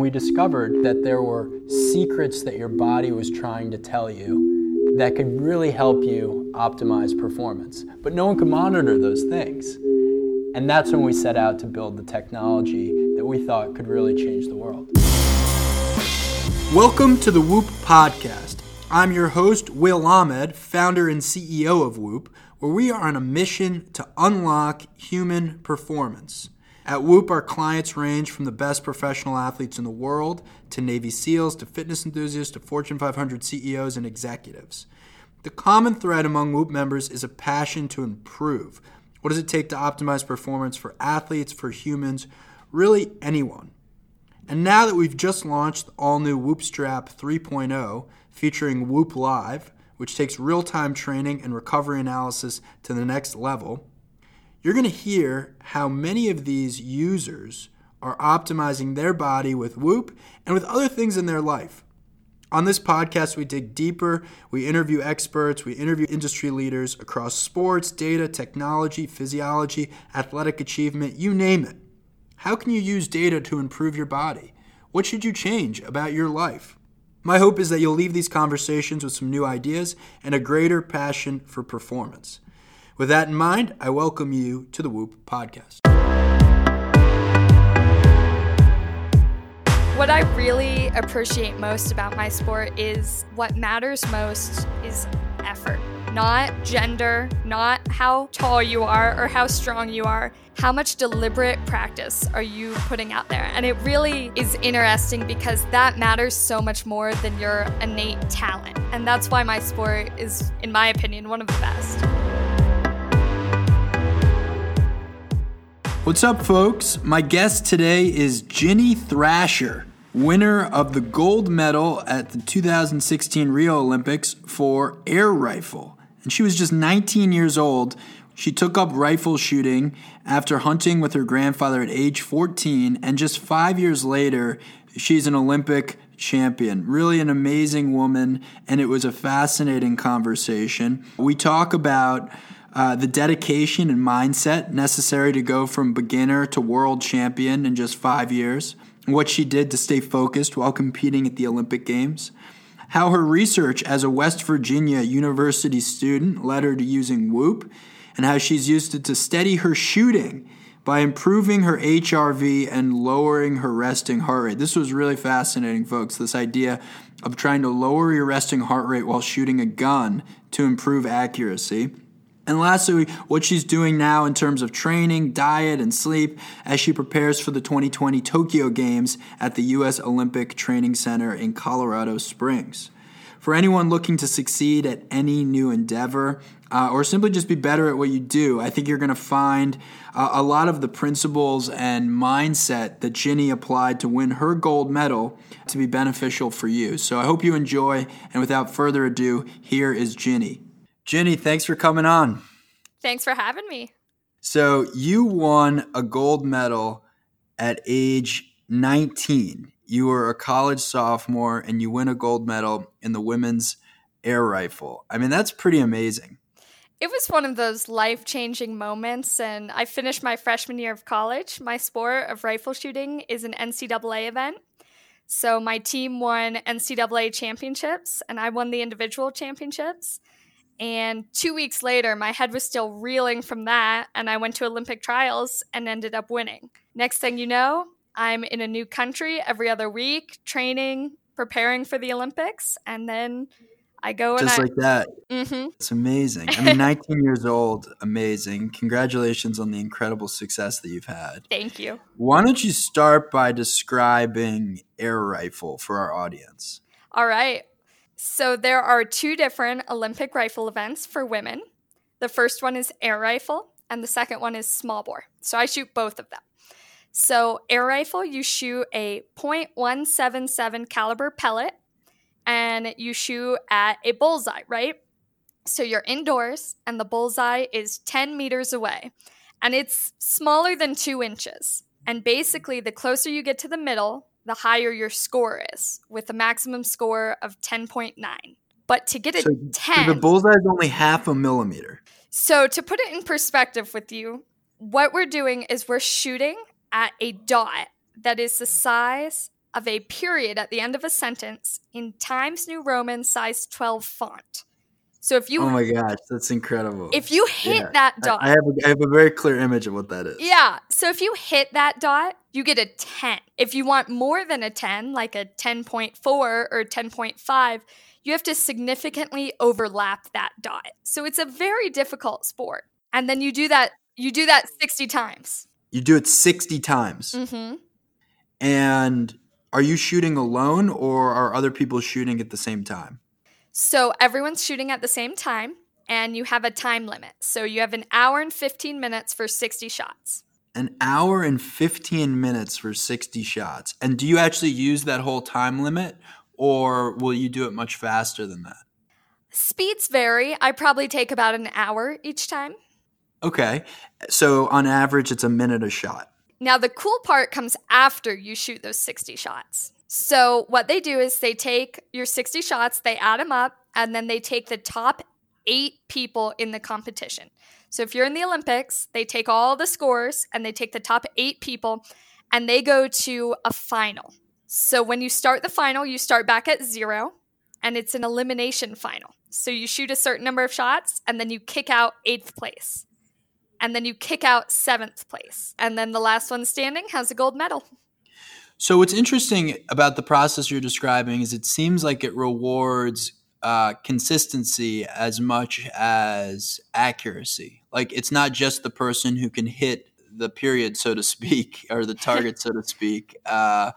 We discovered that there were secrets that your body was trying to tell you that could really help you optimize performance. But no one could monitor those things. And that's when we set out to build the technology that we thought could really change the world. Welcome to the Whoop Podcast. I'm your host, Will Ahmed, founder and CEO of Whoop, where we are on a mission to unlock human performance. At Whoop, our clients range from the best professional athletes in the world to Navy SEALs to fitness enthusiasts to Fortune 500 CEOs and executives. The common thread among Whoop members is a passion to improve. What does it take to optimize performance for athletes, for humans, really anyone? And now that we've just launched the all new Whoop Strap 3.0 featuring Whoop Live, which takes real time training and recovery analysis to the next level, you're going to hear how many of these users are optimizing their body with Whoop and with other things in their life. On this podcast, we dig deeper, we interview experts, we interview industry leaders across sports, data, technology, physiology, athletic achievement, you name it. How can you use data to improve your body? What should you change about your life? My hope is that you'll leave these conversations with some new ideas and a greater passion for performance. With that in mind, I welcome you to the Whoop podcast. What I really appreciate most about my sport is what matters most is effort, not gender, not how tall you are or how strong you are. How much deliberate practice are you putting out there? And it really is interesting because that matters so much more than your innate talent. And that's why my sport is, in my opinion, one of the best. What's up, folks? My guest today is Ginny Thrasher, winner of the gold medal at the 2016 Rio Olympics for air rifle. And she was just 19 years old. She took up rifle shooting after hunting with her grandfather at age 14, and just five years later, she's an Olympic champion. Really an amazing woman, and it was a fascinating conversation. We talk about uh, the dedication and mindset necessary to go from beginner to world champion in just five years, what she did to stay focused while competing at the Olympic Games, how her research as a West Virginia University student led her to using Whoop, and how she's used it to steady her shooting by improving her HRV and lowering her resting heart rate. This was really fascinating, folks. This idea of trying to lower your resting heart rate while shooting a gun to improve accuracy. And lastly, what she's doing now in terms of training, diet, and sleep as she prepares for the 2020 Tokyo Games at the U.S. Olympic Training Center in Colorado Springs. For anyone looking to succeed at any new endeavor, uh, or simply just be better at what you do, I think you're going to find uh, a lot of the principles and mindset that Ginny applied to win her gold medal to be beneficial for you. So I hope you enjoy, and without further ado, here is Ginny. Ginny, thanks for coming on. Thanks for having me. So, you won a gold medal at age 19. You were a college sophomore and you win a gold medal in the women's air rifle. I mean, that's pretty amazing. It was one of those life changing moments, and I finished my freshman year of college. My sport of rifle shooting is an NCAA event. So, my team won NCAA championships, and I won the individual championships. And two weeks later, my head was still reeling from that. And I went to Olympic trials and ended up winning. Next thing you know, I'm in a new country every other week, training, preparing for the Olympics. And then I go and just I, like that. Mm-hmm. It's amazing. I mean, 19 years old, amazing. Congratulations on the incredible success that you've had. Thank you. Why don't you start by describing air rifle for our audience? All right. So there are two different Olympic rifle events for women. The first one is air rifle, and the second one is small bore. So I shoot both of them. So air rifle, you shoot a .177 caliber pellet, and you shoot at a bullseye, right? So you're indoors, and the bullseye is 10 meters away, and it's smaller than two inches. And basically, the closer you get to the middle, the higher your score is, with a maximum score of 10.9. But to get a so, 10. So the bullseye is only half a millimeter. So to put it in perspective with you, what we're doing is we're shooting at a dot that is the size of a period at the end of a sentence in Times New Roman size 12 font. So if you Oh my gosh, that's incredible. if you hit Yeah, that dot, I have, a, I have a very clear image of what that is. yeah. So if you hit that dot, you get a 10. If you want more than a 10, like a 10.4 or 10.5, you have to significantly overlap that dot. So it's a very difficult sport. And then you do that you do that 60 times. You do it 60 times. Mm-hmm. And are you shooting alone or are other people shooting at the same time? So everyone's shooting at the same time and you have a time limit. So you have an hour and 15 minutes for 60 shots. An hour and 15 minutes for 60 shots. And do you actually use that whole time limit or will you do it much faster than that? Speeds vary. I probably take about an hour each time. Okay. So on average, it's a minute a shot. Now, the cool part comes after you shoot those 60 shots. So, what they do is they take your 60 shots, they add them up, and then they take the top eight people in the competition. So, if you're in the Olympics, they take all the scores and they take the top eight people and they go to a final. So, when you start the final, you start back at zero and it's an elimination final. So, you shoot a certain number of shots and then you kick out eighth place and then you kick out seventh place. And then the last one standing has a gold medal. So what's interesting about the process you're describing is it seems like it rewards uh, consistency as much as accuracy. Like it's not just the person who can hit the period, so to speak, or the target, so to speak. Uh,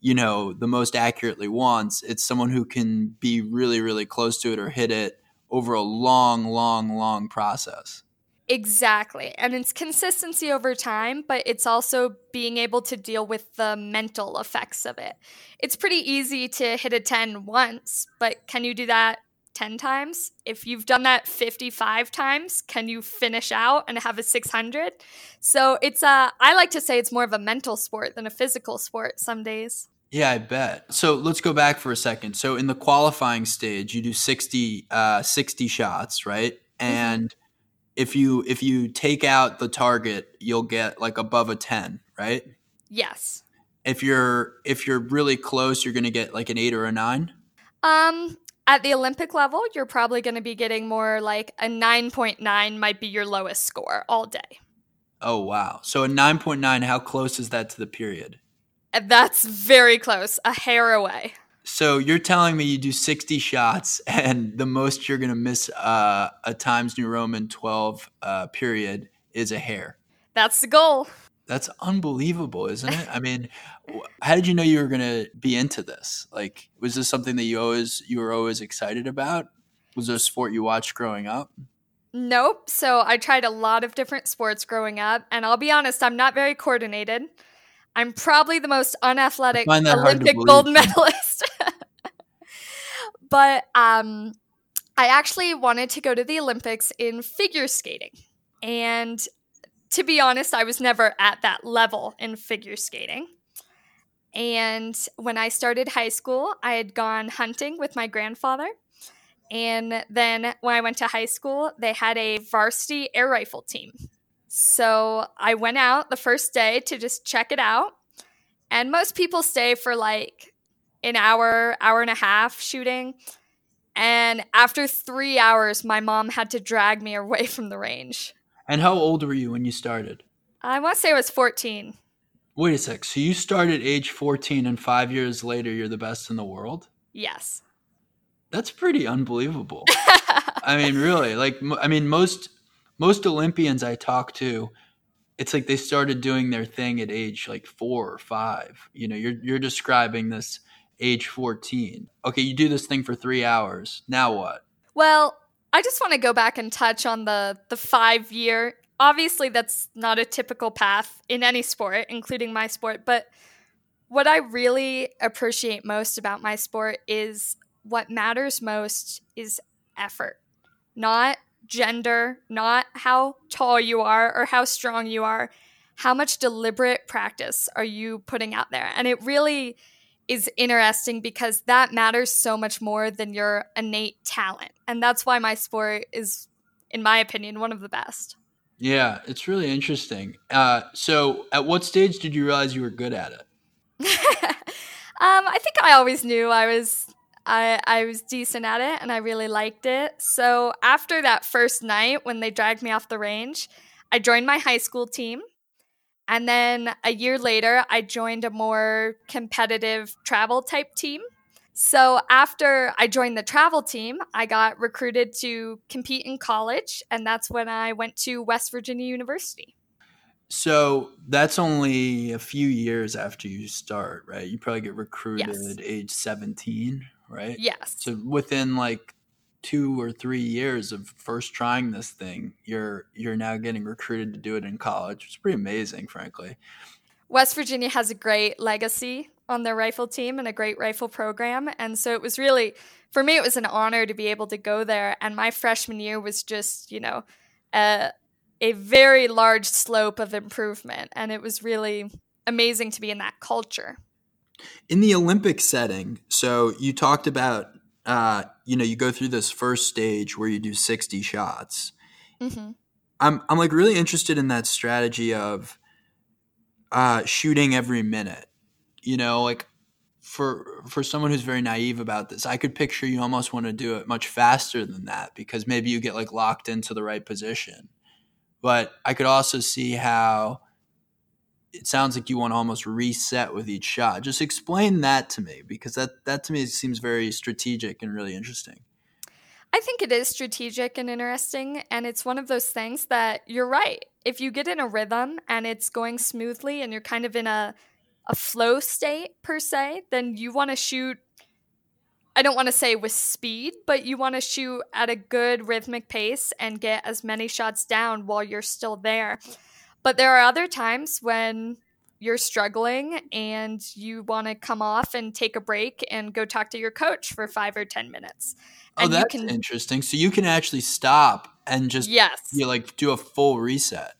you know, the most accurately once. It's someone who can be really, really close to it or hit it over a long, long, long process. Exactly. And it's consistency over time, but it's also being able to deal with the mental effects of it. It's pretty easy to hit a 10 once, but can you do that 10 times? If you've done that 55 times, can you finish out and have a 600? So it's a, I like to say it's more of a mental sport than a physical sport some days. Yeah, I bet. So let's go back for a second. So in the qualifying stage, you do 60, uh, 60 shots, right? And if you if you take out the target, you'll get like above a 10, right? Yes. If you're if you're really close, you're going to get like an 8 or a 9. Um, at the Olympic level, you're probably going to be getting more like a 9.9 might be your lowest score all day. Oh wow. So a 9.9, how close is that to the period? That's very close, a hair away. So you're telling me you do 60 shots and the most you're going to miss uh, a Times New Roman 12 uh, period is a hair. That's the goal. That's unbelievable, isn't it? I mean, how did you know you were going to be into this? Like, was this something that you always you were always excited about? Was there a sport you watched growing up? Nope. So I tried a lot of different sports growing up, and I'll be honest, I'm not very coordinated. I'm probably the most unathletic find that hard to Olympic gold medalist. but um, I actually wanted to go to the Olympics in figure skating. And to be honest, I was never at that level in figure skating. And when I started high school, I had gone hunting with my grandfather. And then when I went to high school, they had a varsity air rifle team. So I went out the first day to just check it out. And most people stay for like an hour, hour and a half shooting. And after three hours, my mom had to drag me away from the range. And how old were you when you started? I want to say I was 14. Wait a sec. So you started age 14 and 5 years later you're the best in the world? Yes. That's pretty unbelievable. I mean, really, like I mean, most most Olympians I talk to, it's like they started doing their thing at age like four or five. You know, you're you're describing this age fourteen. Okay, you do this thing for three hours. Now what? Well, I just want to go back and touch on the the 5 year. Obviously that's not a typical path in any sport, including my sport, but what I really appreciate most about my sport is what matters most is effort. Not gender, not how tall you are or how strong you are. How much deliberate practice are you putting out there? And it really is interesting because that matters so much more than your innate talent. And that's why my sport is, in my opinion, one of the best. Yeah, it's really interesting. Uh, so, at what stage did you realize you were good at it? I think I always knew I was I, I was decent at it and I really liked it. So after that first night when they dragged me off the range, I joined my high school team. And then a year later, I joined a more competitive travel type team. So after I joined the travel team, I got recruited to compete in college. And that's when I went to West Virginia University. So that's only a few years after you start, right? You probably get recruited Yes. at age 17, right? Yes. So within like two or three years of first trying this thing, you're you're now getting recruited to do it in college. It's pretty amazing, frankly. West Virginia has a great legacy on their rifle team and a great rifle program. And so it was really, for me, it was an honor to be able to go there. And my freshman year was just, you know, a, a very large slope of improvement. And it was really amazing to be in that culture. In the Olympic setting, so you talked about uh, you know, you go through this first stage where you do 60 shots. hmm I'm I'm like really interested in that strategy of uh, shooting every minute. You know, like for for someone who's very naive about this, I could picture you almost want to do it much faster than that because maybe you get like locked into the right position. But I could also see how it sounds like you want to almost reset with each shot. Just explain that to me because that that to me seems very strategic and really interesting. I think it is strategic and interesting. And it's one of those things that you're right. If you get in a rhythm and it's going smoothly and you're kind of in a, a flow state per se, then you want to shoot. I don't want to say with speed, but you want to shoot at a good rhythmic pace and get as many shots down while you're still there. But there are other times when you're struggling and you want to come off and take a break and go talk to your coach for five or 10 minutes. Oh, And that's can- interesting. So you can actually stop and just Yes. you like do a full reset.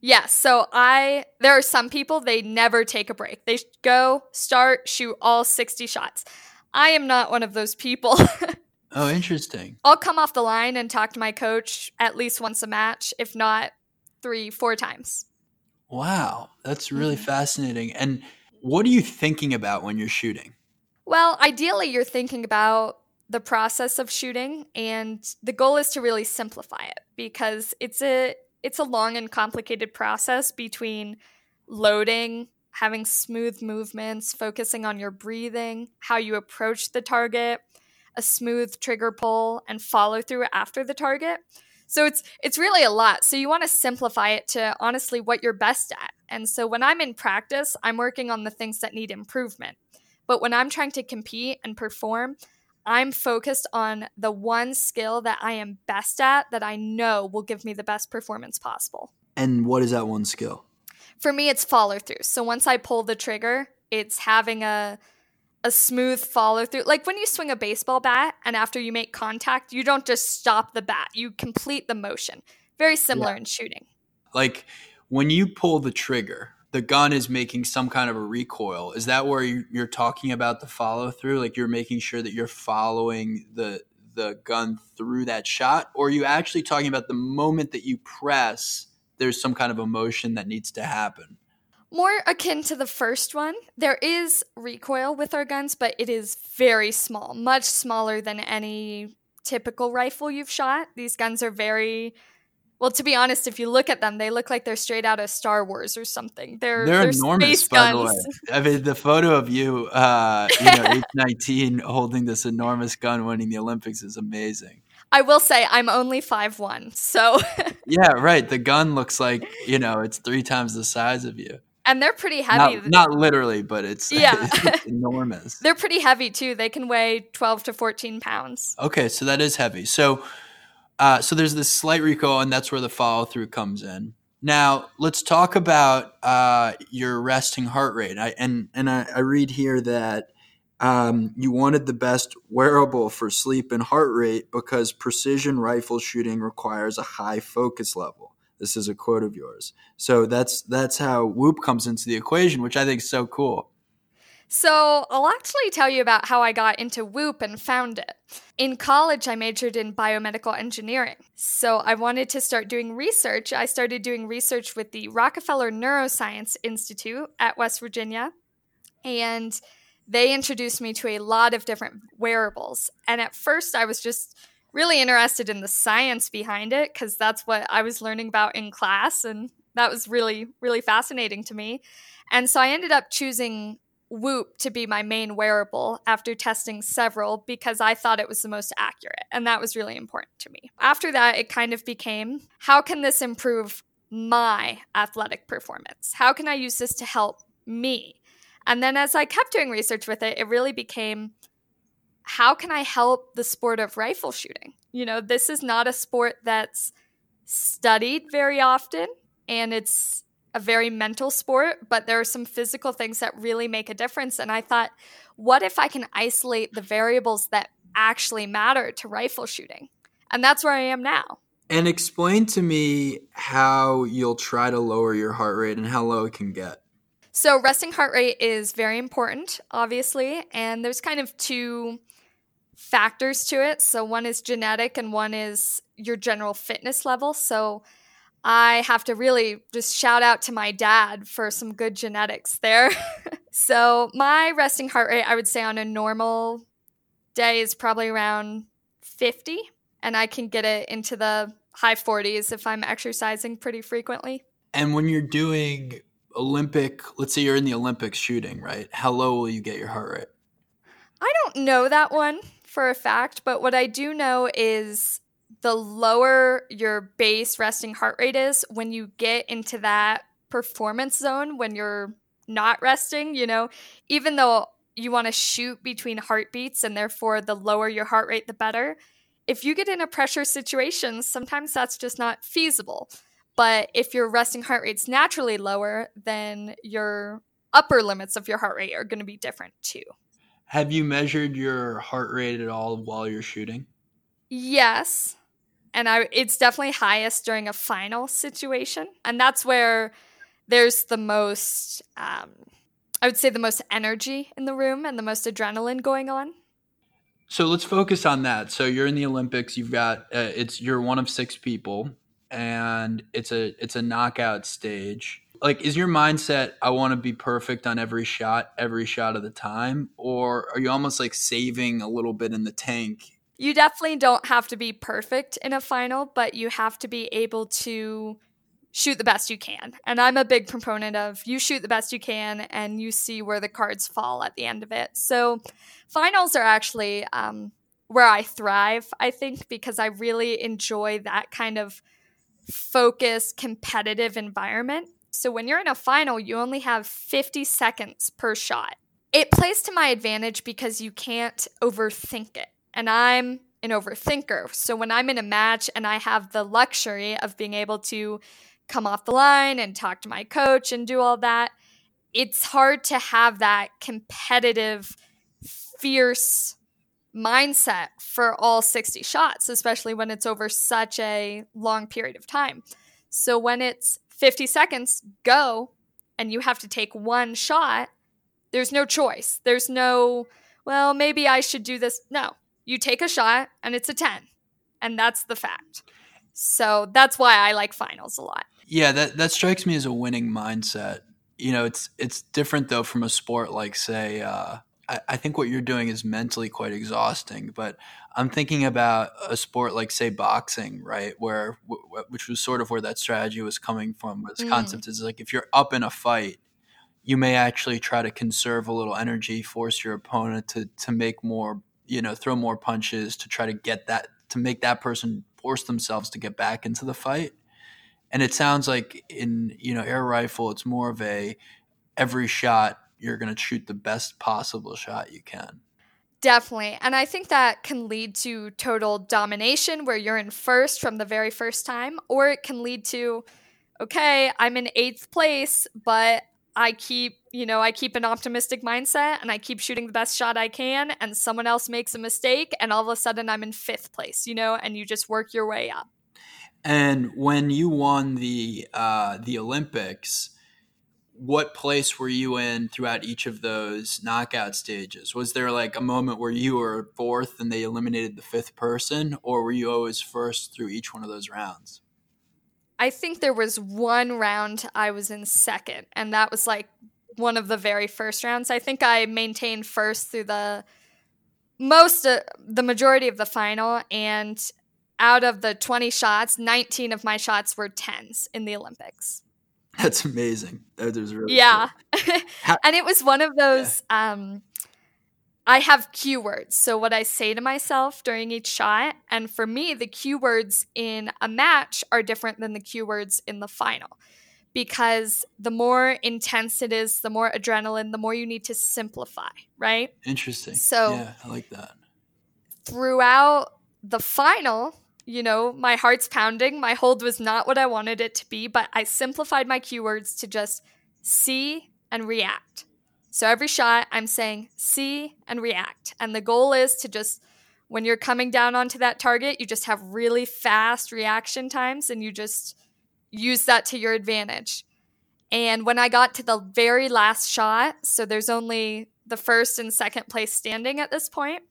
Yes. So I there are some people they never take a break. They go, start, shoot all 60 shots. I am not one of those people. Oh, interesting. I'll come off the line and talk to my coach at least once a match, if not 3 4 times. Wow, that's really Mhm. fascinating. And what are you thinking about when you're shooting? Well, ideally you're thinking about the process of shooting and the goal is to really simplify it because it's a it's a long and complicated process between loading, having smooth movements, focusing on your breathing, how you approach the target, a smooth trigger pull and follow through after the target. So it's it's really a lot. So you want to simplify it to honestly what you're best at. And so when I'm in practice, I'm working on the things that need improvement. But when I'm trying to compete and perform, I'm focused on the one skill that I am best at that I know will give me the best performance possible. And what is that one skill? For me, it's follow through. So once I pull the trigger, it's having a a smooth follow through. Like when you swing a baseball bat and after you make contact, you don't just stop the bat, you complete the motion. Very similar in shooting. Like when you pull the trigger, the gun is making some kind of a recoil. Is that where you- you're talking about the follow through? Like you're making sure that you're following the the gun through that shot, or are you actually talking about the moment that you press? There's some kind of emotion that needs to happen. More akin to the first one, there is recoil with our guns, but it is very small, much smaller than any typical rifle you've shot. These guns are very well, to be honest, if you look at them, they look like they're straight out of Star Wars or something. They're They're, they're enormous, space by guns. the way. I mean, the photo of you, uh, you know, age 19, holding this enormous gun, winning the Olympics is amazing. I will say I'm only five one, so Yeah, right. The gun looks like you know it's three times the size of you. And they're pretty heavy. Not, not literally, but it's Yeah. it's enormous. they're pretty heavy too. They can weigh 12 to 14 pounds. Okay, so that is heavy. So, uh, so there's this slight recoil, and that's where the follow through comes in. Now, let's talk about uh, your resting heart rate. I, and and I, I read here that um, you wanted the best wearable for sleep and heart rate because precision rifle shooting requires a high focus level. This is a quote of yours. So that's that's how Whoop comes into the equation, which I think is so cool. So, I'll actually tell you about how I got into Whoop and found it. In college, I majored in biomedical engineering. So, I wanted to start doing research. I started doing research with the Rockefeller Neuroscience Institute at West Virginia. And they introduced me to a lot of different wearables. And at first, I was just really interested in the science behind it because that's what I was learning about in class. And that was really, really fascinating to me. And so I ended up choosing Whoop to be my main wearable after testing several because I thought it was the most accurate. And that was really important to me. After that, it kind of became how can this improve my athletic performance? How can I use this to help me? And then as I kept doing research with it, it really became how can I help the sport of rifle shooting? You know, this is not a sport that's studied very often and it's a very mental sport, but there are some physical things that really make a difference. And I thought, what if I can isolate the variables that actually matter to rifle shooting? And that's where I am now. And explain to me how you'll try to lower your heart rate and how low it can get. So, resting heart rate is very important, obviously. And there's kind of two factors to it. So, one is genetic and one is your general fitness level. So, I have to really just shout out to my dad for some good genetics there. so, my resting heart rate, I would say on a normal day, is probably around 50, and I can get it into the high 40s if I'm exercising pretty frequently. And when you're doing Olympic, let's say you're in the Olympics shooting, right? How low will you get your heart rate? I don't know that one for a fact, but what I do know is the lower your base resting heart rate is when you get into that performance zone when you're not resting, you know, even though you want to shoot between heartbeats and therefore the lower your heart rate, the better. If you get in a pressure situation, sometimes that's just not feasible. But if your resting heart rate's naturally lower, then your upper limits of your heart rate are going to be different too. Have you measured your heart rate at all while you're shooting? Yes. And I it's definitely highest during a final situation. And that's where there's the most um, I would say the most energy in the room and the most adrenaline going on. So let's focus on that. So you're in the Olympics. You've got uh, it's you're one of six people, and it's a it's a knockout stage. Like, is your mindset I want to be perfect on every shot, every shot of the time, or are you almost like saving a little bit in the tank you definitely don't have to be perfect in a final, but you have to be able to shoot the best you can. And I'm a big proponent of you shoot the best you can and you see where the cards fall at the end of it. So finals are actually um, where I thrive, I think, because I really enjoy that kind of focused, competitive environment. So when you're in a final, you only have 50 seconds per shot. It plays to my advantage because you can't overthink it and I'm an overthinker. So when I'm in a match and I have the luxury of being able to come off the line and talk to my coach and do all that, it's hard to have that competitive, fierce mindset for all 60 shots, especially when it's over such a long period of time. So when it's 50 seconds, go, and you have to take one shot, there's no choice. There's no, well, maybe I should do this. No, you take a shot and it's a 10 and that's the fact so that's why i like finals a lot yeah that, that strikes me as a winning mindset you know it's it's different though from a sport like say uh, I, I think what you're doing is mentally quite exhausting but i'm thinking about a sport like say boxing right where w- which was sort of where that strategy was coming from this mm. concept is like if you're up in a fight you may actually try to conserve a little energy force your opponent to to make more you know, throw more punches to try to get that to make that person force themselves to get back into the fight. And it sounds like in you know air rifle, it's more of a every shot you're going to shoot the best possible shot you can. Definitely. And I think that can lead to total domination where you're in first from the very first time, or it can lead to, okay, I'm in eighth place, but I keep, you know, I keep an optimistic mindset and I keep shooting the best shot I can, and someone else makes a mistake, and all of a sudden I'm in fifth place, you know, and you just work your way up. And when you won the uh, the Olympics, what place were you in throughout each of those knockout stages? Was there like a moment where you were fourth and they eliminated the fifth person, or were you always first through each one of those rounds? I think there was one round I was in second, and that was like one of the very first rounds. I think I maintained first through the most uh, the majority of the final and out of the 20 shots, 19 of my shots were 10s in the Olympics. That's amazing. That is really Yeah. Cool. and it was one of those yeah. um I have cue words. So what I say to myself during each shot, and for me, the cue words in a match are different than the cue words in the final. Because the more intense it is, the more adrenaline, the more you need to simplify, right? Interesting. So yeah, I like that. Throughout the final, you know, my heart's pounding. My hold was not what I wanted it to be, but I simplified my cue words to just see and react. So every shot, I'm saying see and react. And the goal is to just, when you're coming down onto that target, you just have really fast reaction times and you just use that to your advantage. And when I got to the very last shot, so there's only the first and second place standing at this point,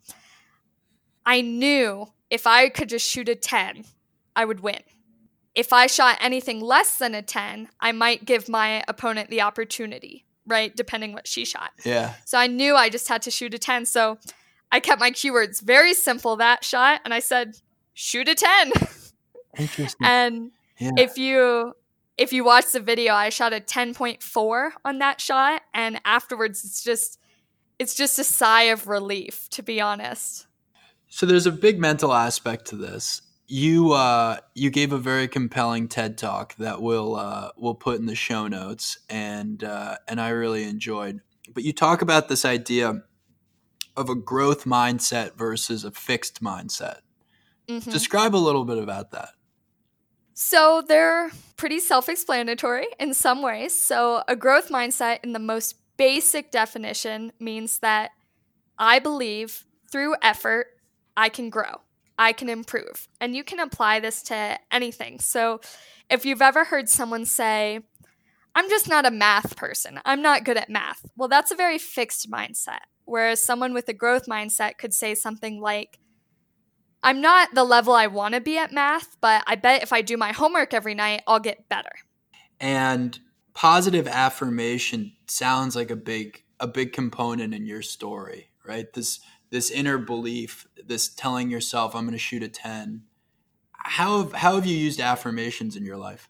I knew if I could just shoot a 10, I would win. If I shot anything less than a 10, I might give my opponent the opportunity, right? Depending what she shot. Yeah. So I knew I just had to shoot a 10. So I kept my cue words very simple that shot and I said, shoot a 10. Interesting. and yeah. if you if you watch the video, I shot a 10.4 on that shot and afterwards it's just it's just a sigh of relief to be honest. So there's a big mental aspect to this. You uh, you gave a very compelling TED talk that we'll uh, we'll put in the show notes, and uh, and I really enjoyed. But you talk about this idea of a growth mindset versus a fixed mindset. Mm-hmm. Describe a little bit about that. So they're pretty self explanatory in some ways. So, a growth mindset, in the most basic definition, means that I believe through effort, I can grow, I can improve. And you can apply this to anything. So if you've ever heard someone say, I'm just not a math person, I'm not good at math, well, that's a very fixed mindset. Whereas someone with a growth mindset could say something like, I'm not the level I want to be at math, but I bet if I do my homework every night, I'll get better. And positive affirmation sounds like a big a big component in your story, right? This this inner belief, this telling yourself, I'm going to shoot a 10. How have, how have you used affirmations in your life?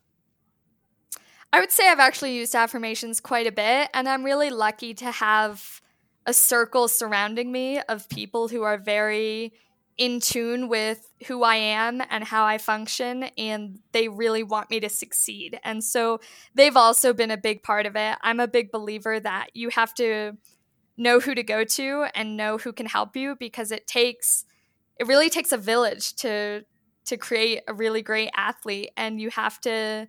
I would say I've actually used affirmations quite a bit, and I'm really lucky to have a circle surrounding me of people who are very in tune with who I am and how I function, and they really want me to succeed. And so they've also been a big part of it. I'm a big believer that you have to know who to go to and know who can help you because it takes it really takes a village to to create a really great athlete. And you have to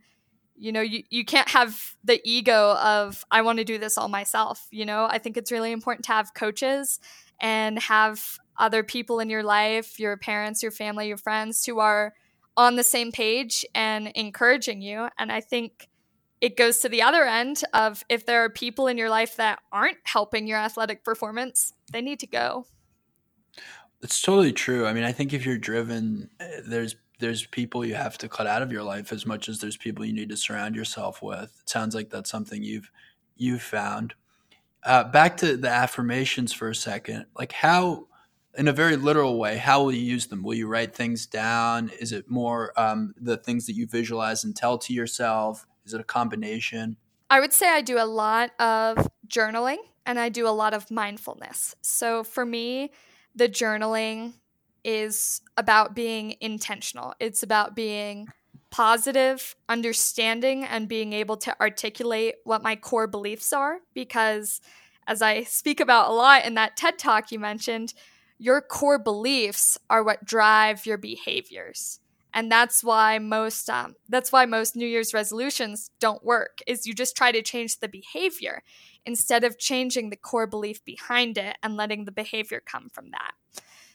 you know you, you can't have the ego of i want to do this all myself. You know i think it's really important to have coaches and have other people in your life your parents your family your friends who are on the same page and encouraging you. And i think it goes to the other end of if there are people in your life that aren't helping your athletic performance, they need to go. It's totally true. I mean, I think if you're driven, eh, there's there's people you have to cut out of your life as much as there's people you need to surround yourself with. It sounds like that's something you've you've found. Uh, back to the affirmations for a second. Like how, in a very literal way, how will you use them? Will you write things down? Is it more um, the things that you visualize and tell to yourself? Is it a combination? I would say I do a lot of journaling and I do a lot of mindfulness. So for me, the journaling is about being intentional. It's about being positive, understanding, and being able to articulate what my core beliefs are. Because as I speak about a lot in that TED talk you mentioned, your core beliefs are what drive your behaviors and that's why most um, that's why most new year's resolutions don't work is you just try to change the behavior instead of changing the core belief behind it and letting the behavior come from that.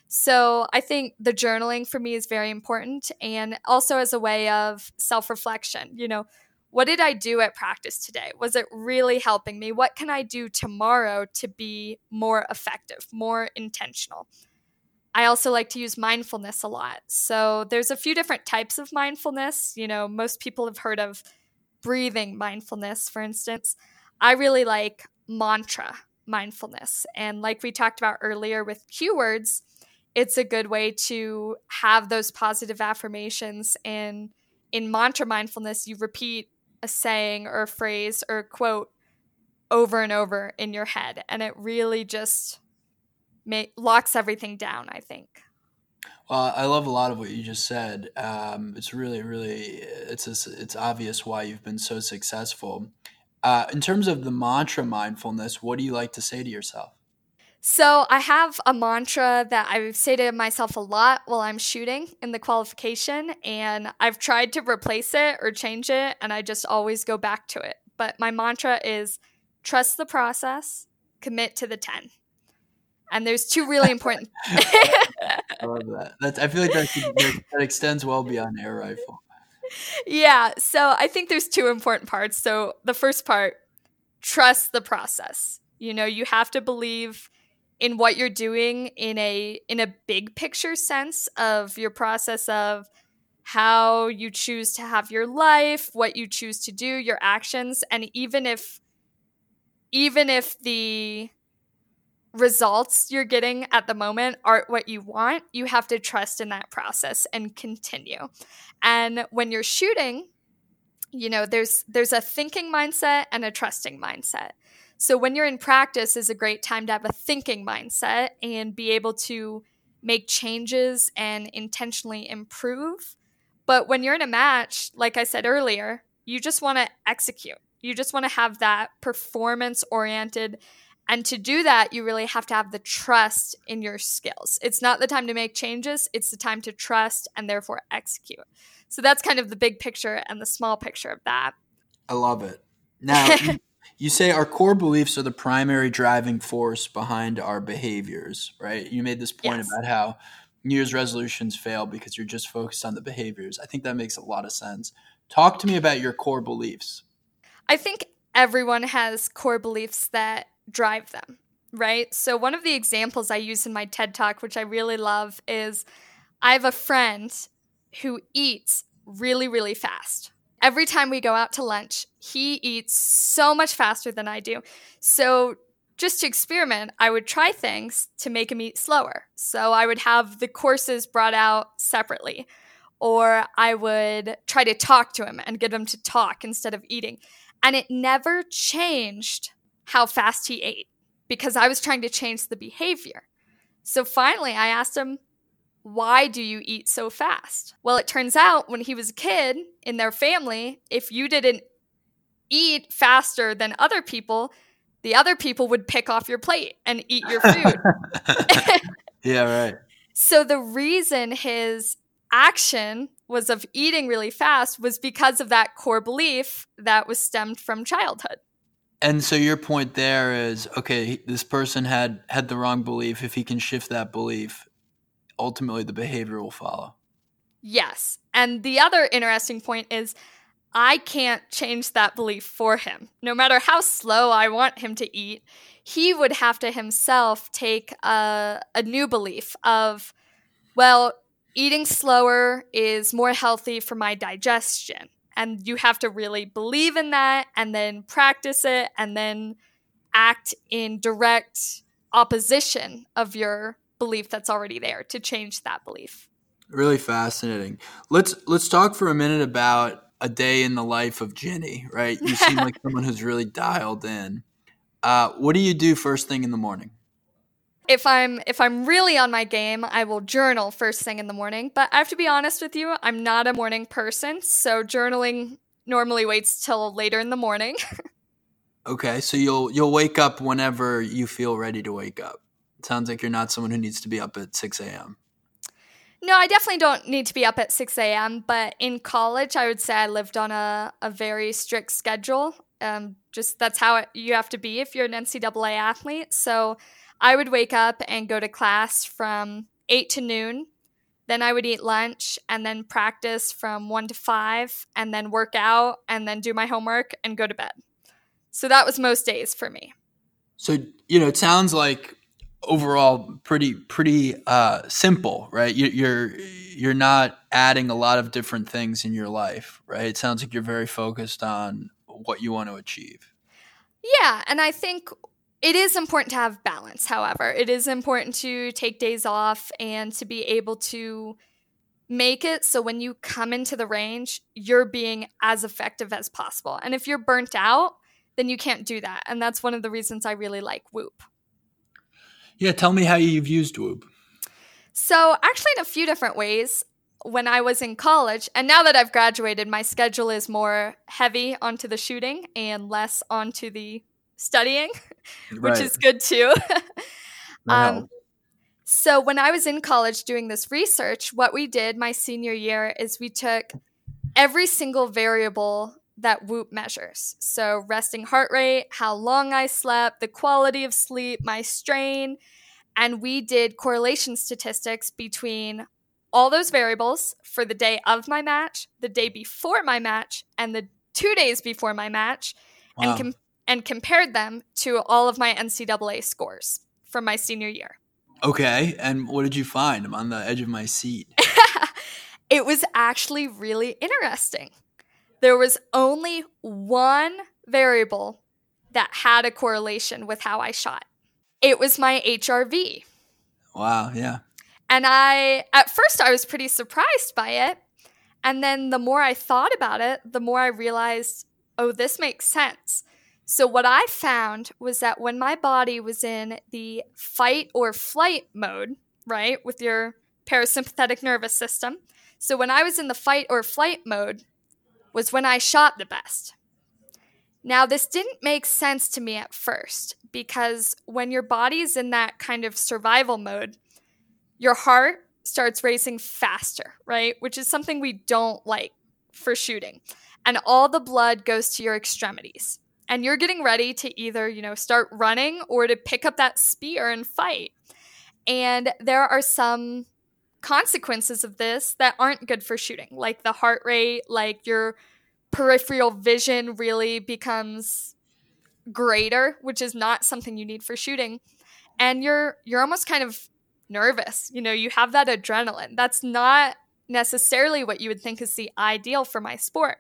So i think the journaling for me is very important and also as a way of self-reflection. You know what did i do at practice today? Was it really helping me? What can i do tomorrow to be more effective more intentional I also like to use mindfulness a lot. So there's a few different types of mindfulness. You know, most people have heard of breathing mindfulness, for instance. I really like mantra mindfulness. And like we talked about earlier with cue words, it's a good way to have those positive affirmations. And in mantra mindfulness, you repeat a saying or a phrase or a quote over and over in your head. And it really just locks everything down, I think. Well, I love a lot of what you just said. Um, it's really, really, it's a, it's obvious why you've been so successful. Uh, in terms of the mantra mindfulness, what do you like to say to yourself? So I have a mantra that I say to myself a lot while I'm shooting in the qualification, and I've tried to replace it or change it, and I just always go back to it. But my mantra is trust the process, commit to the 10. And there's two really important. I love that. That's, I feel like that, that extends well beyond air rifle. Yeah. So I think there's two important parts. So the first part, trust the process. You know, you have to believe in what you're doing in a in a big picture sense of your process of how you choose to have your life, what you choose to do, your actions, and even if even if the results you're getting at the moment aren't what you want, you have to trust in that process and continue. And when you're shooting, you know, there's there's a thinking mindset and a trusting mindset. So when you're in practice is a great time to have a thinking mindset and be able to make changes and intentionally improve. But when you're in a match, like I said earlier, you just want to execute. You just want to have that performance oriented and to do that, you really have to have the trust in your skills. It's not the time to make changes, it's the time to trust and therefore execute. So that's kind of the big picture and the small picture of that. I love it. Now, you say our core beliefs are the primary driving force behind our behaviors, right? You made this point yes. about how New Year's resolutions fail because you're just focused on the behaviors. I think that makes a lot of sense. Talk to me about your core beliefs. I think everyone has core beliefs that drive them, right? So, one of the examples I use in my TED Talk, which I really love, is I have a friend who eats really, really fast. Every time we go out to lunch, he eats so much faster than I do. So, just to experiment, I would try things to make him eat slower. So, I would have the courses brought out separately, or I would try to talk to him and get him to talk instead of eating. And it never changed how fast he ate because I was trying to change the behavior. So finally, I asked him, Why do you eat so fast? Well, it turns out when he was a kid in their family, if you didn't eat faster than other people, the other people would pick off your plate and eat your food. yeah, right. So the reason his action was of eating really fast was because of that core belief that was stemmed from childhood. And so your point there is okay, this person had had the wrong belief. If he can shift that belief, ultimately the behavior will follow. Yes. And the other interesting point is I can't change that belief for him. No matter how slow I want him to eat, he would have to himself take a, a new belief of, well, eating slower is more healthy for my digestion and you have to really believe in that and then practice it and then act in direct opposition of your belief that's already there to change that belief really fascinating let's let's talk for a minute about a day in the life of Ginny right? You seem like someone who's really dialed in. Uh, what do you do first thing in the morning? If I'm if I'm really on my game, I will journal first thing in the morning. But I have to be honest with you, I'm not a morning person, so journaling normally waits till later in the morning. okay, so you'll you'll wake up whenever you feel ready to wake up. It sounds like you're not someone who needs to be up at six a.m. No, I definitely don't need to be up at 6 a.m. But in college, I would say I lived on a, a very strict schedule. Um, just that's how it, you have to be if you're an NCAA athlete. So I would wake up and go to class from 8 to noon. Then I would eat lunch and then practice from 1 to 5 and then work out and then do my homework and go to bed. So that was most days for me. So, you know, it sounds like overall pretty pretty uh, simple, right? You, you're you're not adding a lot of different things in your life, right? It sounds like you're very focused on what you want to achieve. Yeah, and I think it is important to have balance, however. It is important to take days off and to be able to make it so when you come into the range, you're being as effective as possible. And if you're burnt out, then you can't do that. And that's one of the reasons I really like Whoop. Yeah, tell me how you've used Whoop. So, actually, in a few different ways. When I was in college, and now that I've graduated, my schedule is more heavy onto the shooting and less onto the studying, right. which is good too. um, so, when I was in college doing this research, what we did my senior year is we took every single variable that Whoop measures. So, resting heart rate, how long I slept, the quality of sleep, my strain, and we did correlation statistics between all those variables for the day of my match, the day before my match, and the two days before my match, wow. and com- and compared them to all of my NCAA scores from my senior year. Okay, and what did you find? I'm on the edge of my seat. it was actually really interesting. There was only one variable that had a correlation with how I shot. It was my HRV. Wow, yeah. And I, at first, I was pretty surprised by it. And then the more I thought about it, the more I realized, oh, this makes sense. So, what I found was that when my body was in the fight or flight mode, right, with your parasympathetic nervous system, so when I was in the fight or flight mode, was when I shot the best. Now, this didn't make sense to me at first because when your body's in that kind of survival mode, your heart starts racing faster, right? Which is something we don't like for shooting. And all the blood goes to your extremities. And you're getting ready to either, you know, start running or to pick up that spear and fight. And there are some consequences of this that aren't good for shooting, like the heart rate, like your peripheral vision really becomes greater, which is not something you need for shooting. And you're you're almost kind of nervous. You know, you have that adrenaline. That's not necessarily what you would think is the ideal for my sport.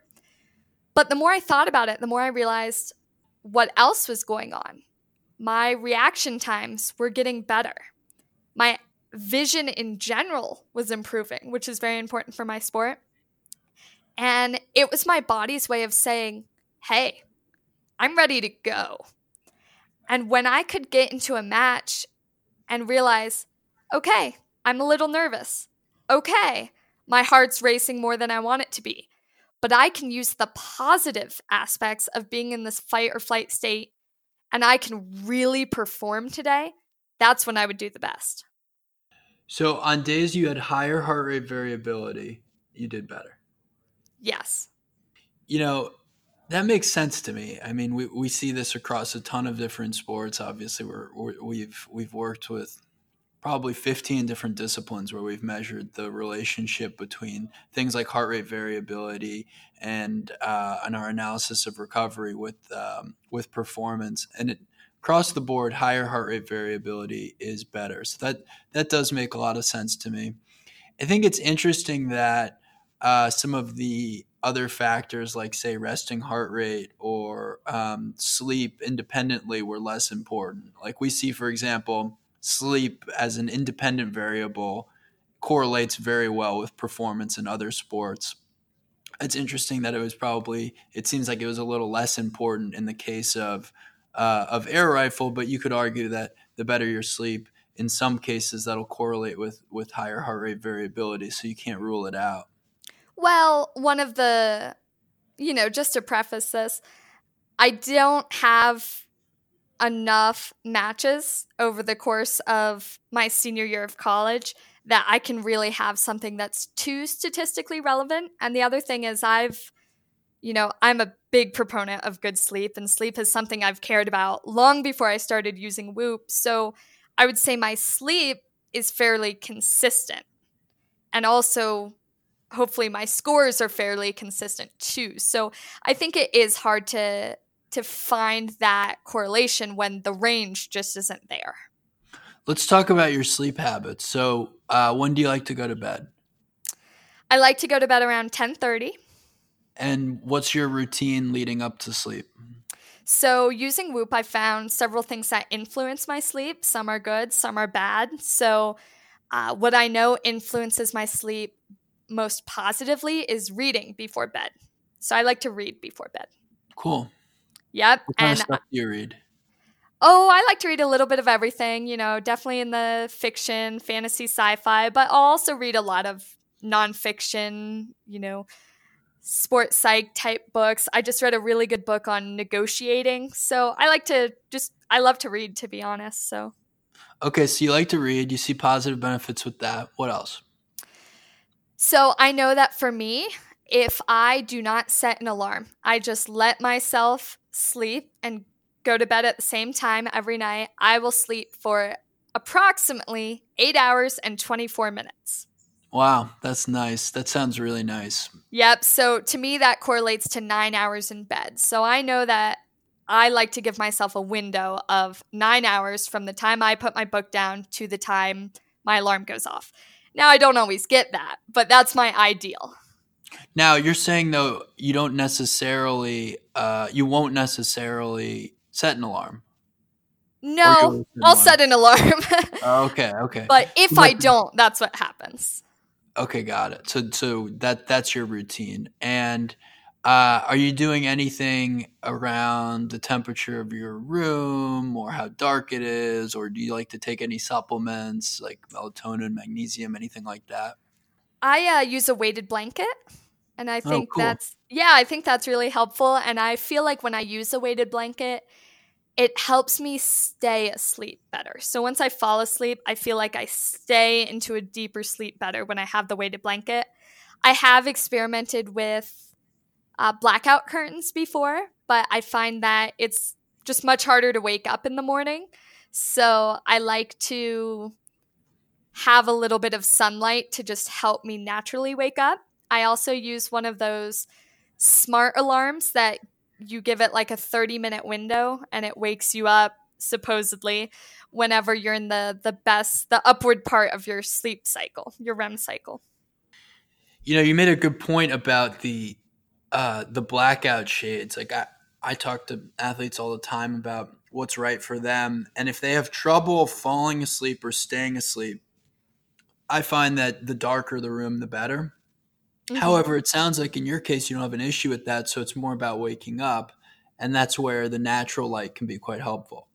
But the more I thought about it, the more I realized what else was going on. My reaction times were getting better. My vision in general was improving, which is very important for my sport. And it was my body's way of saying, hey, I'm ready to go. And when I could get into a match and realize, okay, I'm a little nervous. Okay, my heart's racing more than I want it to be. But I can use the positive aspects of being in this fight or flight state and I can really perform today. That's when I would do the best. So, on days you had higher heart rate variability, you did better. Yes. You know, that makes sense to me. I mean, we, we see this across a ton of different sports. Obviously, we're, we have we've, we've worked with probably 15 different disciplines where we've measured the relationship between things like heart rate variability and uh, and our analysis of recovery with um, with performance. And it, across the board, higher heart rate variability is better. So that that does make a lot of sense to me. I think it's interesting that uh, some of the other factors like say resting heart rate or um, sleep independently were less important like we see for example sleep as an independent variable correlates very well with performance in other sports. It's interesting that it was probably it seems like it was a little less important in the case of uh, of air rifle but you could argue that the better your sleep in some cases that'll correlate with with higher heart rate variability so you can't rule it out. Well, one of the, you know, just to preface this, I don't have enough matches over the course of my senior year of college that I can really have something that's too statistically relevant. And the other thing is, I've, you know, I'm a big proponent of good sleep, and sleep is something I've cared about long before I started using Whoop. So I would say my sleep is fairly consistent. And also, hopefully my scores are fairly consistent too. So I think it is hard to to find that correlation when the range just isn't there. Let's talk about your sleep habits. So, uh, when do you like to go to bed? I like to go to bed around ten thirty. And what's your routine leading up to sleep? So, using Whoop, I found several things that influence my sleep. Some are good, some are bad. So, uh, what I know influences my sleep most positively is reading before bed. So, I like to read before bed. Cool. Yep. What kind and of stuff do you read? Oh, I like to read a little bit of everything, you know, definitely in the fiction, fantasy, sci fi, but I'll also read a lot of nonfiction, you know, sports psych type books. I just read a really good book on negotiating. So I like to just, I love to read, to be honest. So. Okay, so you like to read, you see positive benefits with that. What else? So I know that for me, if I do not set an alarm, I just let myself sleep and go to bed at the same time every night, I will sleep for approximately eight hours and 24 minutes. Wow, that's nice. That sounds really nice. Yep. So to me, that correlates to nine hours in bed. So I know that I like to give myself a window of nine hours from the time I put my book down to the time my alarm goes off. Now, I don't always get that, but that's my ideal. Now, you're saying, though, you don't necessarily, uh, you won't necessarily set an alarm. No, I'll set an alarm. oh, okay, okay. But if I don't, that's what happens. Okay, got it. So, so that that's your routine. And uh, are you doing anything around the temperature of your room, or how dark it is, or do you like to take any supplements like melatonin, magnesium, anything like that? I uh, use a weighted blanket, and I oh, think oh, cool. that's yeah, I think that's really helpful. And I feel like when I use a weighted blanket, it helps me stay asleep better. So once I fall asleep, I feel like I stay into a deeper sleep better when I have the weighted blanket. I have experimented with uh, blackout curtains before, but I find that it's just much harder to wake up in the morning. So I like to have a little bit of sunlight to just help me naturally wake up. I also use one of those smart alarms that you give it like a 30 minute window and it wakes you up supposedly whenever you're in the the best the upward part of your sleep cycle your REM cycle. You know you made a good point about the uh the blackout shades. Like I I talk to athletes all the time about what's right for them and if they have trouble falling asleep or staying asleep I find that the darker the room the better Mm-hmm. However, it sounds like in your case, you don't have an issue with that. So it's more about waking up. And that's where the natural light can be quite helpful.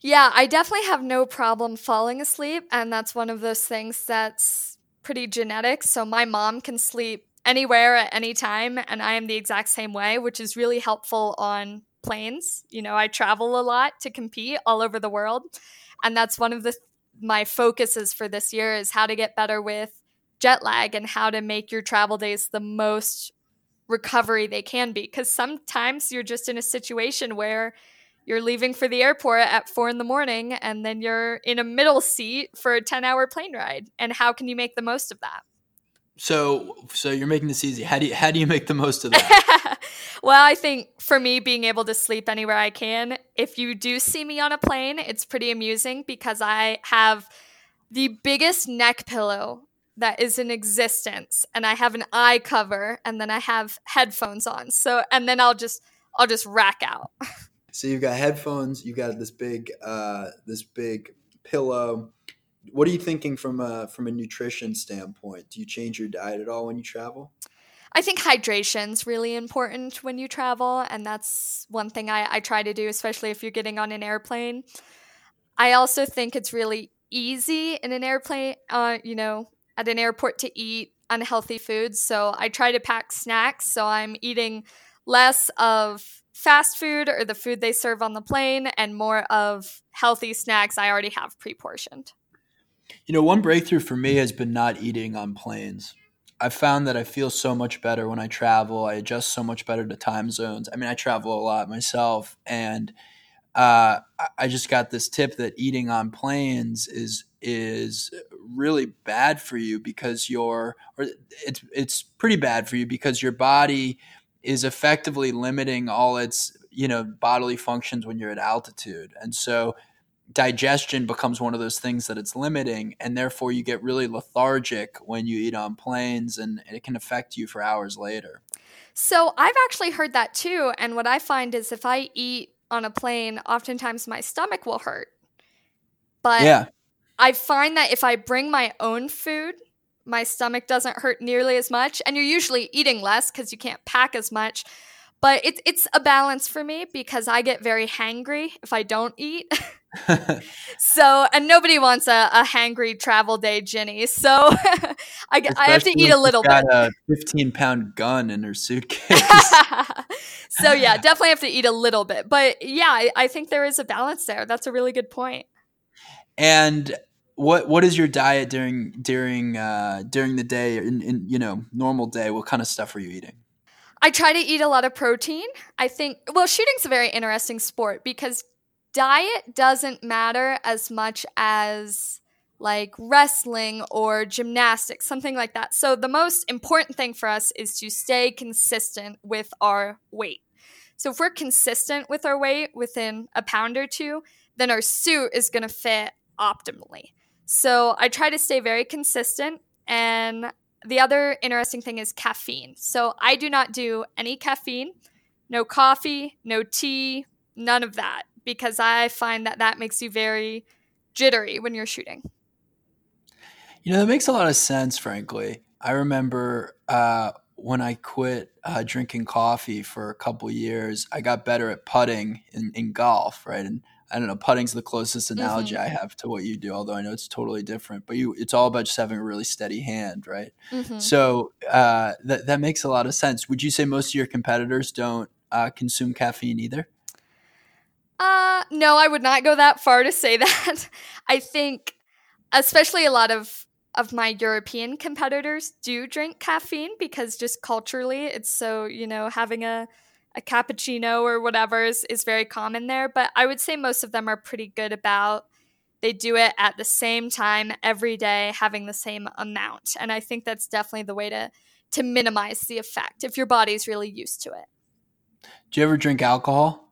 Yeah, I definitely have no problem falling asleep. And that's one of those things that's pretty genetic. So my mom can sleep anywhere at any time. And I am the exact same way, which is really helpful on planes. You know, I travel a lot to compete all over the world. And that's one of the my focuses for this year is how to get better with jet lag and how to make your travel days the most recovery they can be. Because sometimes you're just in a situation where you're leaving for the airport at four in the morning and then you're in a middle seat for a 10 hour plane ride. And how can you make the most of that? So, so you're making this easy. How do you, how do you make the most of that? well, I think for me, being able to sleep anywhere I can, if you do see me on a plane, it's pretty amusing because I have the biggest neck pillow that is in existence and I have an eye cover and then I have headphones on. So and then I'll just I'll just rack out. so you've got headphones, you've got this big uh this big pillow. What are you thinking from a from a nutrition standpoint? Do you change your diet at all when you travel? I think hydration's really important when you travel, and that's one thing I, I try to do, especially if you're getting on an airplane. I also think it's really easy in an airplane, uh, you know, at an airport to eat unhealthy foods. So I try to pack snacks. So I'm eating less of fast food or the food they serve on the plane and more of healthy snacks I already have pre portioned. You know, one breakthrough for me has been not eating on planes. I've found that I feel so much better when I travel. I adjust so much better to time zones. I mean, I travel a lot myself, and uh, I just got this tip that eating on planes is is really bad for you because your or it's it's pretty bad for you because your body is effectively limiting all its you know bodily functions when you're at altitude and so digestion becomes one of those things that it's limiting and therefore you get really lethargic when you eat on planes and it can affect you for hours later So I've actually heard that too. And what I find is if I eat on a plane, oftentimes my stomach will hurt. But Yeah. I find that if I bring my own food, my stomach doesn't hurt nearly as much. And you're usually eating less because you can't pack as much. But it's it's a balance for me because I get very hangry if I don't eat. so and nobody wants a, a hangry travel day, Ginny. So I, I, have to eat a little she's bit. got a 15 pound gun in her suitcase. so yeah, definitely have to eat a little bit. But yeah, I, I think there is a balance there. That's a really good point. and what what is your diet during during uh, during the day in, in you know normal day? What kind of stuff are you eating? I try to eat a lot of protein. I think, well, shooting's a very interesting sport because diet doesn't matter as much as like wrestling or gymnastics, something like that. So, the most important thing for us is to stay consistent with our weight. So, if we're consistent with our weight within a pound or two, then our suit is going to fit optimally. So, I try to stay very consistent and the other interesting thing is caffeine. So I do not do any caffeine, no coffee, no tea, none of that, because I find that that makes you very jittery when you're shooting. You know that makes a lot of sense. Frankly, I remember uh, when I quit uh, drinking coffee for a couple years, I got better at putting in, in golf, right? And I don't know, putting's the closest analogy Mhm. I have to what you do, although I know it's totally different. But you, it's all about just having a really steady hand, right? Mhm. So uh, that that makes a lot of sense. Would you say most of your competitors don't uh, consume caffeine either? Uh, no, I would not go that far to say that. I think, especially a lot of of my European competitors do drink caffeine because just culturally, it's so you know having a a cappuccino or whatever is, is very common there. But I would say most of them are pretty good about they do it at the same time every day, having the same amount, and I think that's definitely the way to to minimize the effect if your body's really used to it. Do you ever drink alcohol?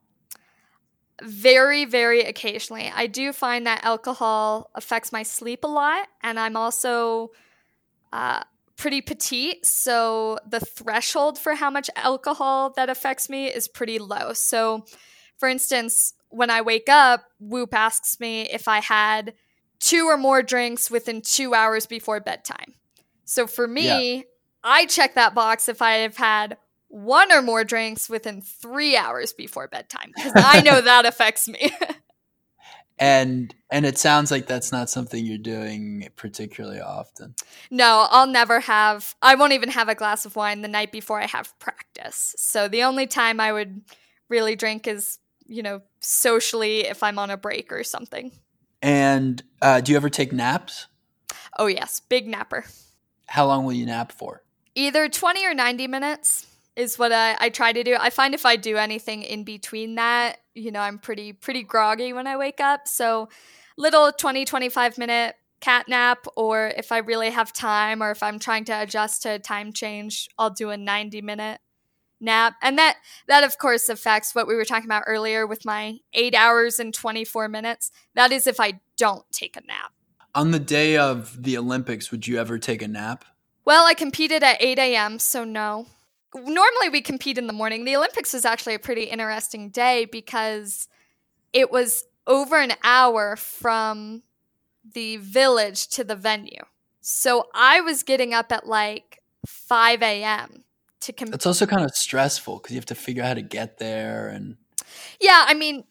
very very occasionally i do find that alcohol affects my sleep a lot and i'm also uh, pretty petite so the threshold for how much alcohol that affects me is pretty low. So for instance when i wake up whoop asks me if i had two or more drinks within two hours before bedtime. So for me i check that box if i have had one or more drinks within three hours before bedtime because I know that affects me. And and it sounds like that's not something you're doing particularly often. no, I'll never have, I won't even have a glass of wine the night before I have practice. So the only time I would really drink is, you know, socially if I'm on a break or something. And uh, do you ever take naps? Oh, yes, big napper. How long will you nap for? Either 20 or 90 minutes is what I, I try to do. I find if I do anything in between that, you know, I'm pretty pretty groggy when I wake up. So little 20 25 minute cat nap or if I really have time or if I'm trying to adjust to a time change, I'll do a 90 minute nap. And that that of course affects what we were talking about earlier with my 8 hours and 24 minutes. That is if I don't take a nap. On the day of the Olympics, would you ever take a nap? Well, I competed at 8 a.m., so no. Normally we compete in the morning. The Olympics was actually a pretty interesting day because it was over an hour from the village to the venue. So I was getting up at like 5 a.m. to compete. It's also kind of stressful because you have to figure out how to get there, and Yeah, I mean,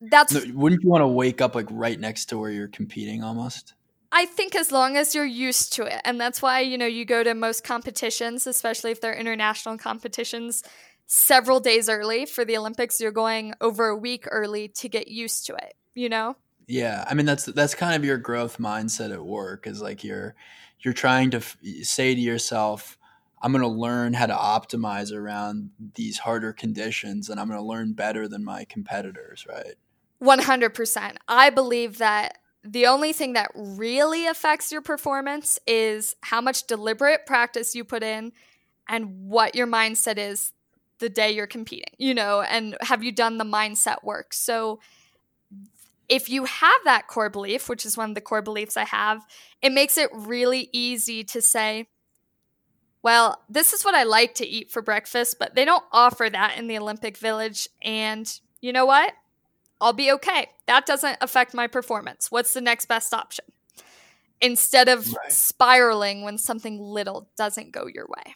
that's wouldn't you want to wake up like right next to where you're competing almost? I think as long as you're used to it. And that's why, you know, you go to most competitions, especially if they're international competitions, several days early for the Olympics. You're going over a week early to get used to it, you know? Yeah, I mean that's that's kind of your growth mindset at work is like you're you're trying to f- say to yourself, I'm going to learn how to optimize around these harder conditions, and I'm going to learn better than my competitors, right? 100%. I believe that the only thing that really affects your performance is how much deliberate practice you put in and what your mindset is the day you're competing, you know, and have you done the mindset work. So if you have that core belief, which is one of the core beliefs I have, it makes it really easy to say, Well, this is what I like to eat for breakfast, but they don't offer that in the Olympic Village. And you know what? I'll be okay. That doesn't affect my performance. What's the next best option? Instead of right. spiraling when something little doesn't go your way.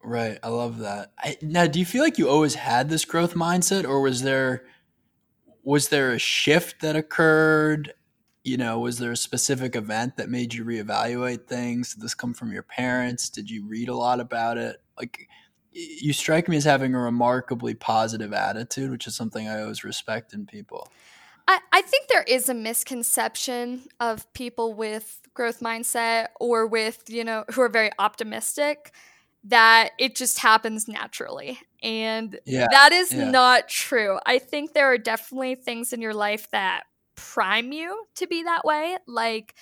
Right. I love that. I, now, do you feel like you always had this growth mindset or was there was there a shift that occurred? You know, was there a specific event that made you reevaluate things? Did this come from your parents? Did you read a lot about it? Like you strike me as having a remarkably positive attitude, which is something I always respect in people. I, I think there is a misconception of people with growth mindset or with, you know, who are very optimistic that it just happens naturally. And yeah, that is yeah. not true. I think there are definitely things in your life that prime you to be that way, like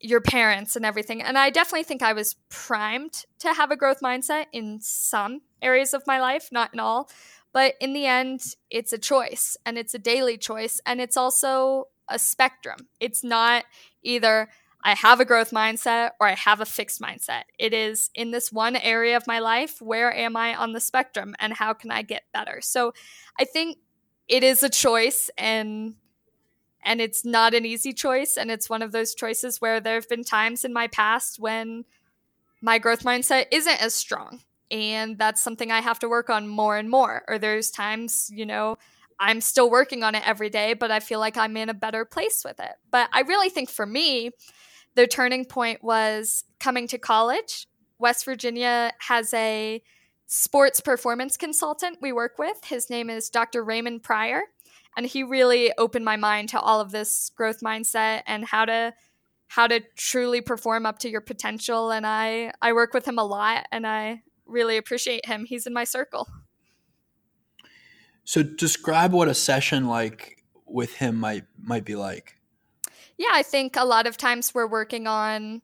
your parents and everything. And I definitely think I was primed to have a growth mindset in some areas of my life, not in all. But in the end, it's a choice and it's a daily choice. And it's also a spectrum. It's not either I have a growth mindset or I have a fixed mindset. It is in this one area of my life, where am I on the spectrum and how can I get better? So I think it is a choice and and it's not an easy choice and it's one of those choices where there have been times in my past when my growth mindset isn't as strong and that's something I have to work on more and more or there's times, you know, I'm still working on it every day, but I feel like I'm in a better place with it. But I really think for me, the turning point was coming to college. West Virginia has a sports performance consultant we work with. His name is Dr. Raymond Pryor. And he really opened my mind to all of this growth mindset and how to how to truly perform up to your potential. And I, I work with him a lot and I really appreciate him. He's in my circle. So describe what a session like with him might might be like yeah, I think a lot of times we're working on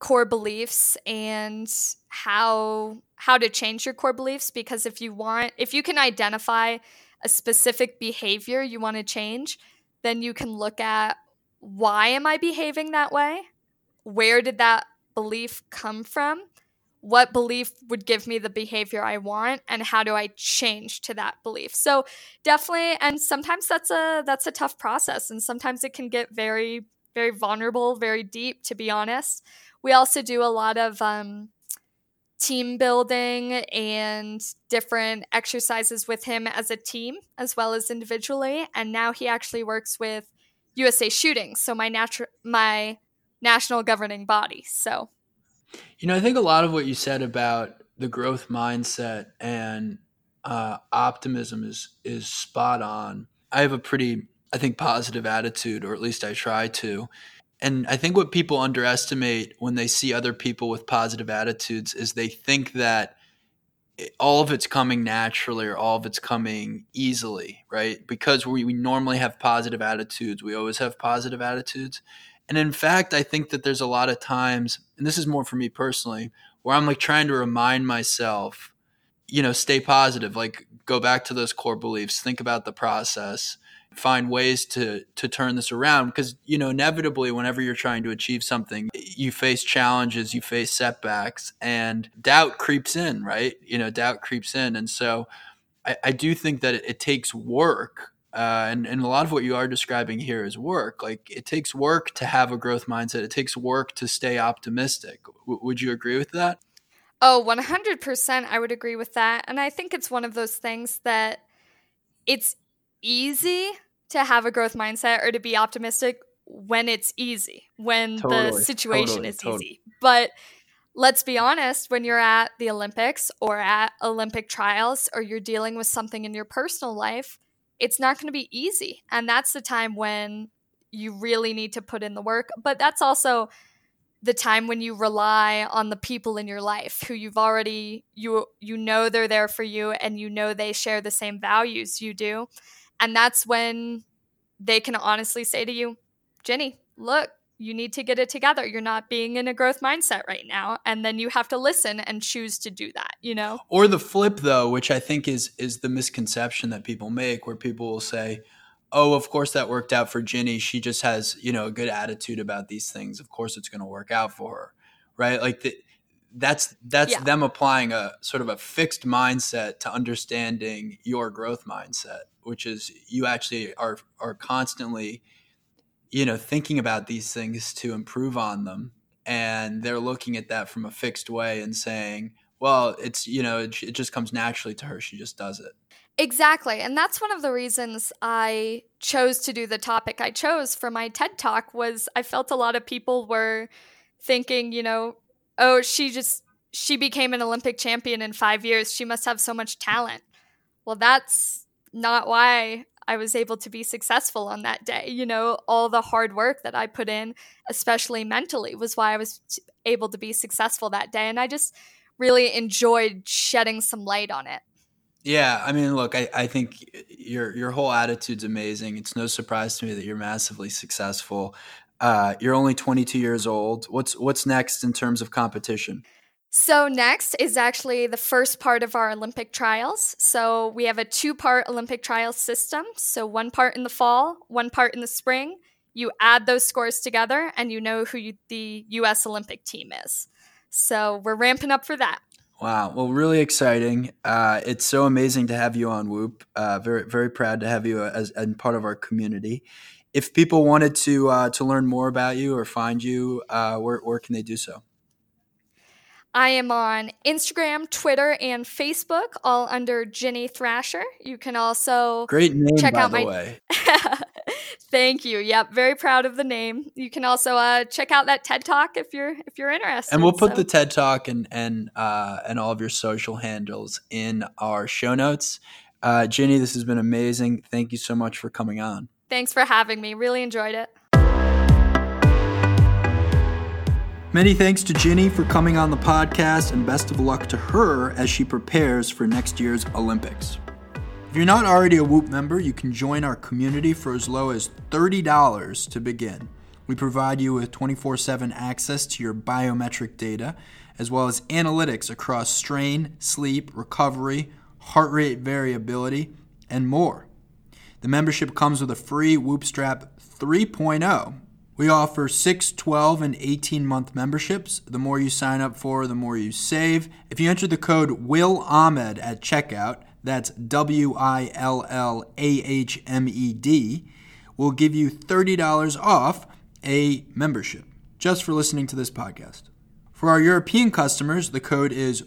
core beliefs and how how to change your core beliefs because if you want if you can identify a specific behavior you want to change, then you can look at why am I behaving that way? Where did that belief come from? What belief would give me the behavior I want and how do I change to that belief? So definitely and sometimes that's a that's a tough process and sometimes it can get very very vulnerable, very deep to be honest. We also do a lot of um, team building and different exercises with him as a team as well as individually and now he actually works with USA Shooting, so my natural my national governing body. So you know, I think a lot of what you said about the growth mindset and uh, optimism is is spot on. I have a pretty, I think, positive attitude, or at least I try to. And I think what people underestimate when they see other people with positive attitudes is they think that all of it's coming naturally or all of it's coming easily, right? Because we, we normally have positive attitudes, we always have positive attitudes. And in fact, I think that there's a lot of times, and this is more for me personally, where I'm like trying to remind myself, you know, stay positive, like go back to those core beliefs, think about the process, find ways to to turn this around because you know inevitably whenever you're trying to achieve something you face challenges you face setbacks and doubt creeps in right you know doubt creeps in and so i, I do think that it, it takes work uh, and, and a lot of what you are describing here is work. Like it takes work to have a growth mindset. It takes work to stay optimistic. W- would you agree with that? Oh, 100%. I would agree with that. And I think it's one of those things that it's easy to have a growth mindset or to be optimistic when it's easy, when totally, the situation totally, is totally. easy. But let's be honest, when you're at the Olympics or at Olympic trials or you're dealing with something in your personal life, it's not going to be easy. And that's the time when you really need to put in the work. But that's also the time when you rely on the people in your life who you've already you you know they're there for you and you know they share the same values you do. And that's when they can honestly say to you, "Ginny, look, you need to get it together. You're not being in a growth mindset right now. And then you have to listen and choose to do that, you know? Or the flip though, which I think is is the misconception that people make where people will say, "Oh, of course that worked out for Ginny. She just has, you know, a good attitude about these things. Of course it's going to work out for her." Right? Like the that's that's Yeah. them applying a sort of a fixed mindset to understanding your growth mindset, which is you actually are are constantly, you know, thinking about these things to improve on them, and they're looking at that from a fixed way and saying, well, it's you know, it, it just comes naturally to her. She just does it. Exactly. And that's one of the reasons I chose to do the topic I chose for my TED Talk was I felt a lot of people were thinking, you know, oh, she just she became an Olympic champion in 5 years. She must have so much talent. Well, that's not why I was able to be successful on that day. You know, all the hard work that I put in, especially mentally, was why I was able to be successful that day and I just really enjoyed shedding some light on it. Yeah, I mean, look, I, I think your your whole attitude's amazing. It's no surprise to me that you're massively successful. Uh, you're only 22 years old. What's what's next in terms of competition? So, next is actually the first part of our Olympic trials. So, we have a two part Olympic trials system. So, one part in the fall, one part in the spring. You add those scores together and you know who you, the US Olympic team is. So, we're ramping up for that. Wow. Well, really exciting. Uh, it's so amazing to have you on Whoop. Uh, very, very proud to have you as, as part of our community. If people wanted to uh, to learn more about you or find you, uh, where, where can they do so? I am on Instagram, Twitter, and Facebook, all under Ginny Thrasher. You can also Great name, check by out the my. way. Thank you. Yep, very proud of the name. You can also uh, check out that TED Talk if you're if you're interested. And we'll put So- the TED Talk and and uh, and all of your social handles in our show notes. Uh, Ginny, this has been amazing. Thank you so much for coming on. Thanks for having me. Really enjoyed it. Many thanks to Ginny for coming on the podcast, and best of luck to her as she prepares for next year's Olympics. If you're not already a Whoop member, you can join our community for as low as $30 to begin. We provide you with 24 7 access to your biometric data, as well as analytics across strain, sleep, recovery, heart rate variability, and more. The membership comes with a free Whoop Strap 3.0. We offer 6, 12, and 18 month memberships. The more you sign up for, the more you save. If you enter the code Will Ahmed at checkout, that's W I L L A H M E D, we'll give you $30 off a membership just for listening to this podcast. For our European customers, the code is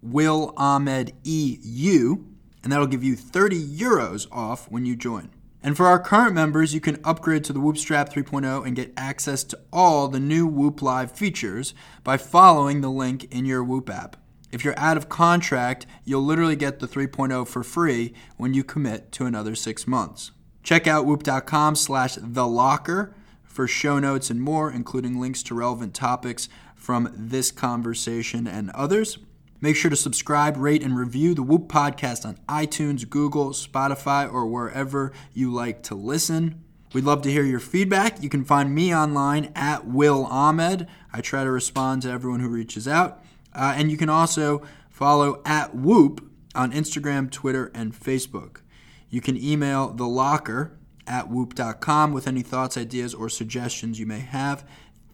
Will Ahmed EU, and that'll give you 30 euros off when you join. And for our current members, you can upgrade to the Whoop Strap 3.0 and get access to all the new Whoop Live features by following the link in your Whoop app. If you're out of contract, you'll literally get the 3.0 for free when you commit to another six months. Check out whoop.com slash the locker for show notes and more, including links to relevant topics from this conversation and others. Make sure to subscribe, rate, and review the Whoop podcast on iTunes, Google, Spotify, or wherever you like to listen. We'd love to hear your feedback. You can find me online at Will Ahmed. I try to respond to everyone who reaches out. Uh, and you can also follow at Whoop on Instagram, Twitter, and Facebook. You can email the locker at whoop.com with any thoughts, ideas, or suggestions you may have.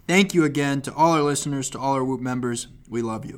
Thank you again to all our listeners, to all our Whoop members. We love you.